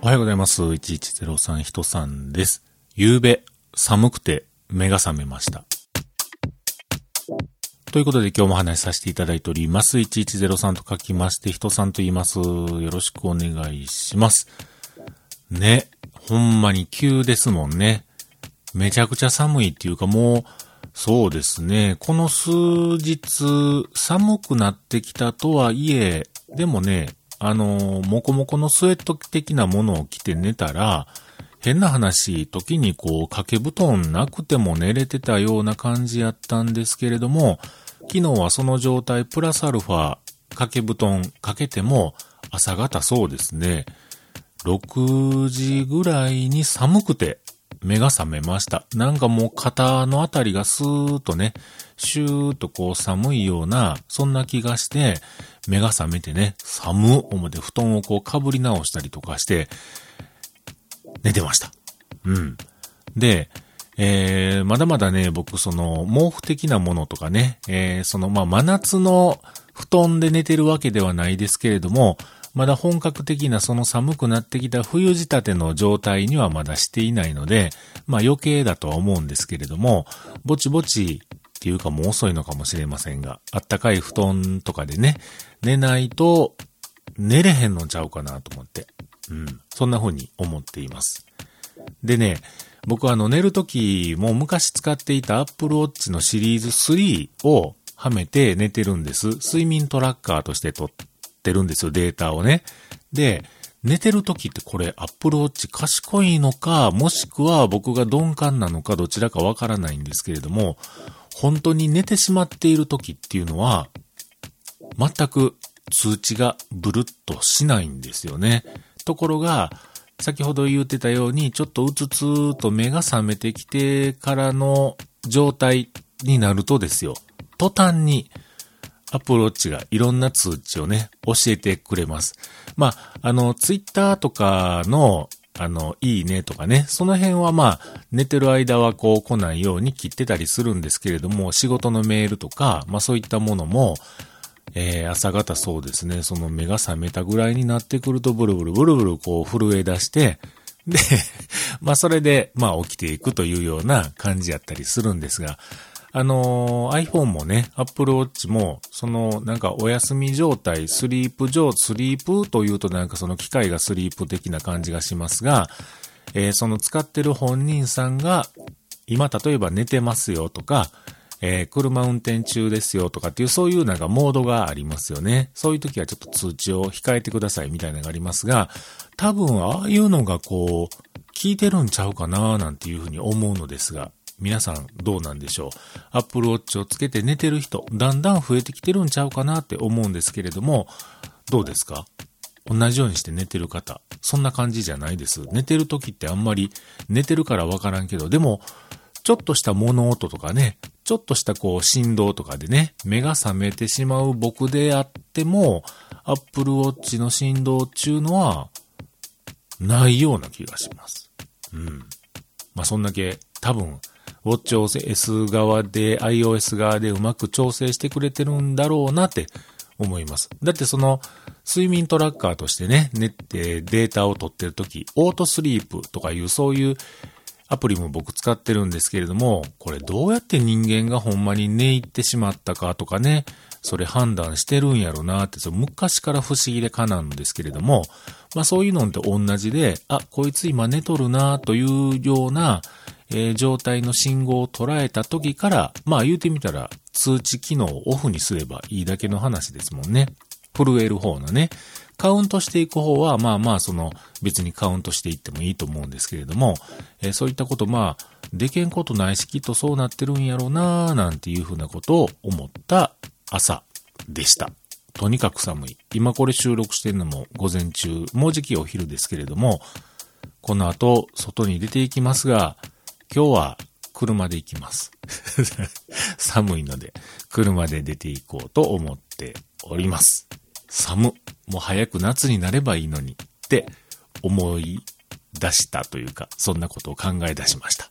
おはようございます。1103人さんです。夕べ、寒くて目が覚めました。ということで今日も話しさせていただいております。1103と書きまして、人さんと言います。よろしくお願いします。ね、ほんまに急ですもんね。めちゃくちゃ寒いっていうかもう、そうですね。この数日、寒くなってきたとはいえ、でもね、あの、もこもこのスウェット的なものを着て寝たら、変な話、時にこう、掛け布団なくても寝れてたような感じやったんですけれども、昨日はその状態プラスアルファ、掛け布団かけても朝方そうですね、6時ぐらいに寒くて目が覚めました。なんかもう肩のあたりがスーッとね、シューッとこう寒いような、そんな気がして、目が覚めてね、寒思って布団をこう被り直したりとかして、寝てました。うん。で、えー、まだまだね、僕、その、毛布的なものとかね、えー、その、まあ、真夏の布団で寝てるわけではないですけれども、まだ本格的なその寒くなってきた冬仕立ての状態にはまだしていないので、まあ余計だとは思うんですけれども、ぼちぼちっていうかもう遅いのかもしれませんが、あったかい布団とかでね、寝ないと寝れへんのちゃうかなと思って、うん、そんな風に思っています。でね、僕はあの寝るときも昔使っていた Apple Watch のシリーズ3をはめて寝てるんです。睡眠トラッカーとして撮ってるんですよ、データをね。で、寝てる時ってこれ Apple Watch 賢いのか、もしくは僕が鈍感なのかどちらかわからないんですけれども、本当に寝てしまっている時っていうのは、全く通知がブルッとしないんですよね。ところが、先ほど言ってたように、ちょっとうつつと目が覚めてきてからの状態になるとですよ、途端にアプローチがいろんな通知をね、教えてくれます。まあ、あの、ツイッターとかの、あの、いいねとかね、その辺はまあ、寝てる間はこう来ないように切ってたりするんですけれども、仕事のメールとか、まあそういったものも、えー、朝方そうですね、その目が覚めたぐらいになってくると、ブルブルブルブルこう震え出して、で、まあそれで、まあ起きていくというような感じやったりするんですが、あのー、iPhone もね、Apple Watch も、その、なんかお休み状態、スリープ状、スリープというとなんかその機械がスリープ的な感じがしますが、えー、その使ってる本人さんが、今例えば寝てますよとか、えー、車運転中ですよとかっていう、そういうなんかモードがありますよね。そういう時はちょっと通知を控えてくださいみたいなのがありますが、多分ああいうのがこう、聞いてるんちゃうかななんていうふうに思うのですが、皆さんどうなんでしょう？Apple Watch をつけて寝てる人、だんだん増えてきてるんちゃうかなって思うんですけれども、どうですか？同じようにして寝てる方、そんな感じじゃないです。寝てる時ってあんまり寝てるからわからんけど、でも、ちょっとした物音とかね、ちょっとしたこう振動とかでね、目が覚めてしまう僕であっても、Apple Watch の振動っていうのは、ないような気がします。うん。まあ、そんだけ多分ウォッチ OS 側で、iOS 側でうまく調整してくれてるんだろうなって思います。だってその、睡眠トラッカーとしてね、寝てデータを取ってるとき、オートスリープとかいうそういうアプリも僕使ってるんですけれども、これどうやって人間がほんまに寝入ってしまったかとかね、それ判断してるんやろなって、そ昔から不思議でかなんですけれども、まあそういうのって同じで、あ、こいつ今寝とるなというような、えー、状態の信号を捉えた時から、まあ言うてみたら通知機能をオフにすればいいだけの話ですもんね。震える方のね。カウントしていく方は、まあまあ、その、別にカウントしていってもいいと思うんですけれども、えー、そういったこと、まあ、でけんことないし、きっとそうなってるんやろうななんていうふうなことを思った朝でした。とにかく寒い。今これ収録してるのも午前中、もうじきお昼ですけれども、この後、外に出ていきますが、今日は車で行きます。寒いので、車で出て行こうと思っております。寒。もう早く夏になればいいのにって思い出したというか、そんなことを考え出しました。